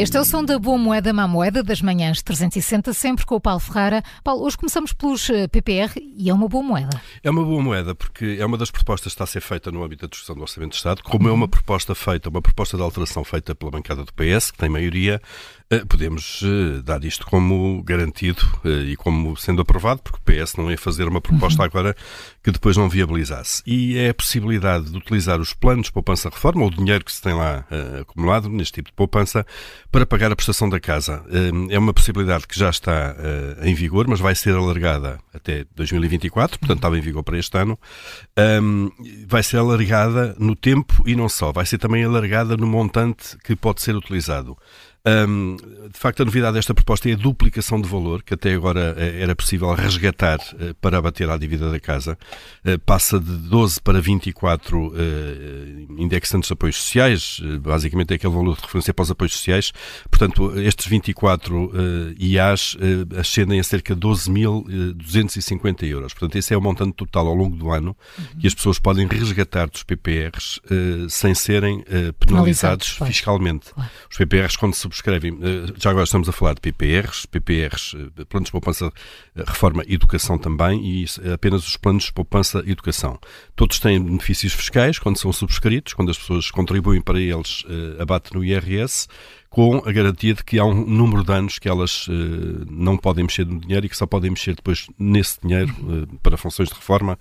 Este é o som da Boa Moeda, Má Moeda, das manhãs 360, sempre com o Paulo Ferrara. Paulo, hoje começamos pelos eh, PPR e é uma boa moeda. É uma boa moeda, porque é uma das propostas que está a ser feita no âmbito da discussão do Orçamento de Estado, como é uma proposta feita, uma proposta de alteração feita pela bancada do PS, que tem maioria, podemos eh, dar isto como garantido e como sendo aprovado, porque o PS não ia fazer uma proposta uhum. agora que depois não viabilizasse. E é a possibilidade de utilizar os planos de poupança-reforma, ou o dinheiro que se tem lá acumulado neste tipo de poupança, para pagar a prestação da casa. É uma possibilidade que já está eh, em vigor, mas vai ser alargada até 2024, portanto estava em vigor para este ano. Vai ser alargada no tempo e não só, vai ser também alargada no montante que pode ser utilizado. Um, de facto, a novidade desta proposta é a duplicação de valor, que até agora eh, era possível resgatar uh, para abater a dívida da casa. Uh, passa de 12 para 24 uh, indexantes de apoios sociais, basicamente é aquele valor de referência para os apoios sociais. Portanto, estes 24 IAs ascendem a cerca de 12.250 euros. Portanto, esse é o montante total ao longo do ano uhum. que as pessoas podem resgatar dos PPRs sem serem penalizados fiscalmente. Os PPRs, quando se subscrevem, eh, já agora estamos a falar de PPRs, PPRs, eh, planos de poupança, eh, reforma educação também, e apenas os planos de poupança educação. Todos têm benefícios fiscais quando são subscritos, quando as pessoas contribuem para eles, abate no IRS, com a garantia de que há um número de anos que elas uh, não podem mexer no dinheiro e que só podem mexer depois nesse dinheiro uh, para funções de reforma.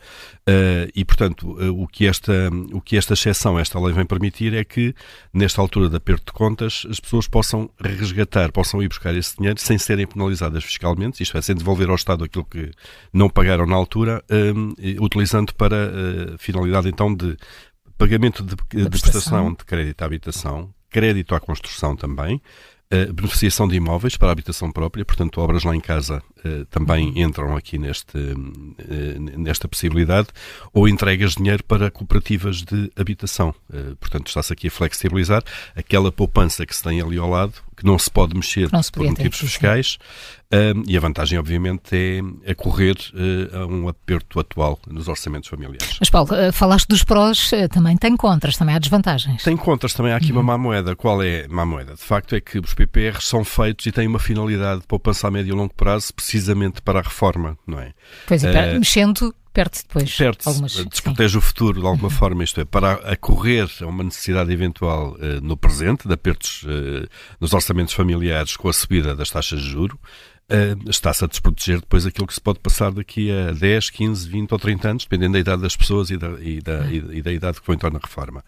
Uh, e, portanto, o, que esta, o que esta exceção, esta lei vem permitir é que, nesta altura de aperto de contas, as pessoas possam resgatar, possam ir buscar esse dinheiro sem serem penalizadas fiscalmente, isto é, sem devolver ao Estado aquilo que não pagaram na altura, utilizando para finalidade, então, de pagamento de, de prestação de crédito à habitação, crédito à construção também, Uh, beneficiação de imóveis para a habitação própria, portanto, obras lá em casa uh, também uhum. entram aqui neste, uh, nesta possibilidade, ou entregas de dinheiro para cooperativas de habitação. portanto, está-se aqui a flexibilizar aquela poupança que se tem ali ao lado, que não se pode mexer se por motivos fiscais, e a vantagem, obviamente, é, é correr uh, a um aperto atual nos orçamentos familiares. Mas, Paulo, uh, falaste dos prós, uh, também tem contras, também há desvantagens. Tem contras, também há aqui uhum. uma má moeda. Qual é a má moeda? De facto, é que os PPRs são feitos e têm uma finalidade de poupança a médio e longo prazo, precisamente para a reforma, não é? Pois é, mexendo perde depois perde algumas... desprotege sim. o futuro de alguma forma, isto é, para acorrer a uma necessidade eventual uh, no presente, de apertos uh, nos orçamentos familiares com a subida das taxas de juro, uh, está-se a desproteger depois aquilo que se pode passar daqui a 10, 15, 20 ou 30 anos, dependendo da idade das pessoas e da, e da, e da idade que vão entrar na reforma.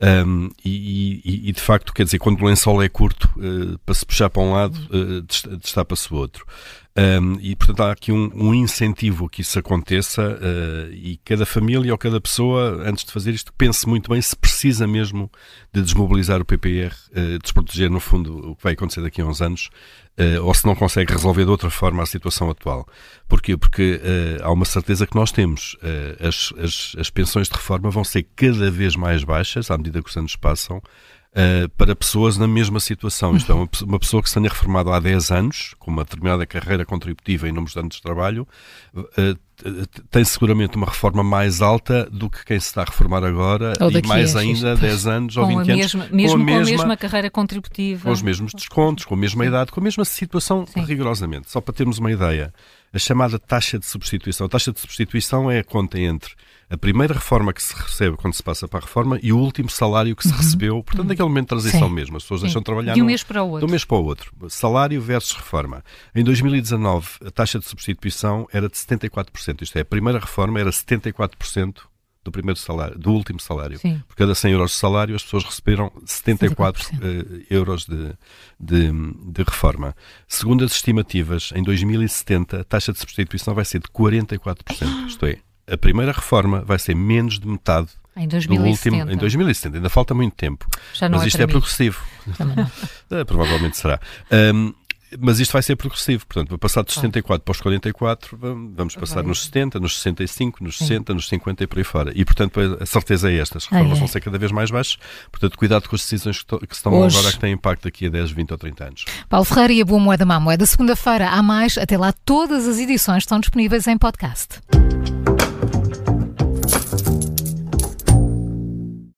Um, e, de facto, quer dizer, quando o lençol é curto, uh, para se puxar para um lado, uh, destapa-se o outro. Um, e, portanto, há aqui um, um incentivo que isso aconteça uh, e cada família ou cada pessoa, antes de fazer isto, pense muito bem se precisa mesmo de desmobilizar o PPR, uh, desproteger, no fundo, o que vai acontecer daqui a uns anos, uh, ou se não consegue resolver de outra forma a situação atual. Porquê? Porque há uma certeza que nós temos. As, as, as pensões de reforma vão ser cada vez mais baixas à medida que os anos passam uh, para pessoas na mesma situação. Isto é, uma, uma, pessoa que se tenha reformado há 10 anos, com uma determinada carreira contributiva e números de anos de trabalho, uh, tem seguramente uma reforma mais alta do que quem se está a reformar agora e mais ainda 10 anos ou 20 anos. Mesma, mesmo com a, mesma, mesma carreira contributiva. Com os mesmos descontos, com a mesma idade, com a mesma situação, Sim. rigorosamente. Só para termos uma ideia, a chamada taxa de substituição. A taxa de substituição é a conta entre a primeira reforma que se recebe quando se passa para a reforma e o último salário que se uhum. recebeu, portanto, uhum. naquele momento de transição Sim. mesmo. As pessoas Sim. deixam de trabalhar. De um mês para o outro. De um mês para o outro. Salário versus reforma. Em 2019, a taxa de substituição era de 74%. Isto é, a primeira reforma era 74% do primeiro salário, do último salário. Sim. Por cada 100 euros de salário, as pessoas receberam 74 uh, eh, euros de, de, de, reforma. Segundo as estimativas, em 2070, a taxa de substituição vai ser de 44%. Isto é, a primeira reforma vai ser menos de metade em 2070. Último, em 2070, ainda falta muito tempo. Já não mas é isto é progressivo. é, provavelmente será. Um, mas isto vai ser progressivo, portanto, passar dos 74 para os 44, vamos passar nos 70, nos 65, nos 60, nos 50 e por aí fora. E, portanto, a certeza é esta: as reformas vão ser cada vez mais baixas, portanto, cuidado com as decisões que, se tomam Hoje... agora que têm impacto daqui a 10, 20 ou 30 anos. Paulo Ferreira e a Boa Moeda Má Moeda, segunda-feira há mais, até lá todas as edições estão disponíveis em podcast.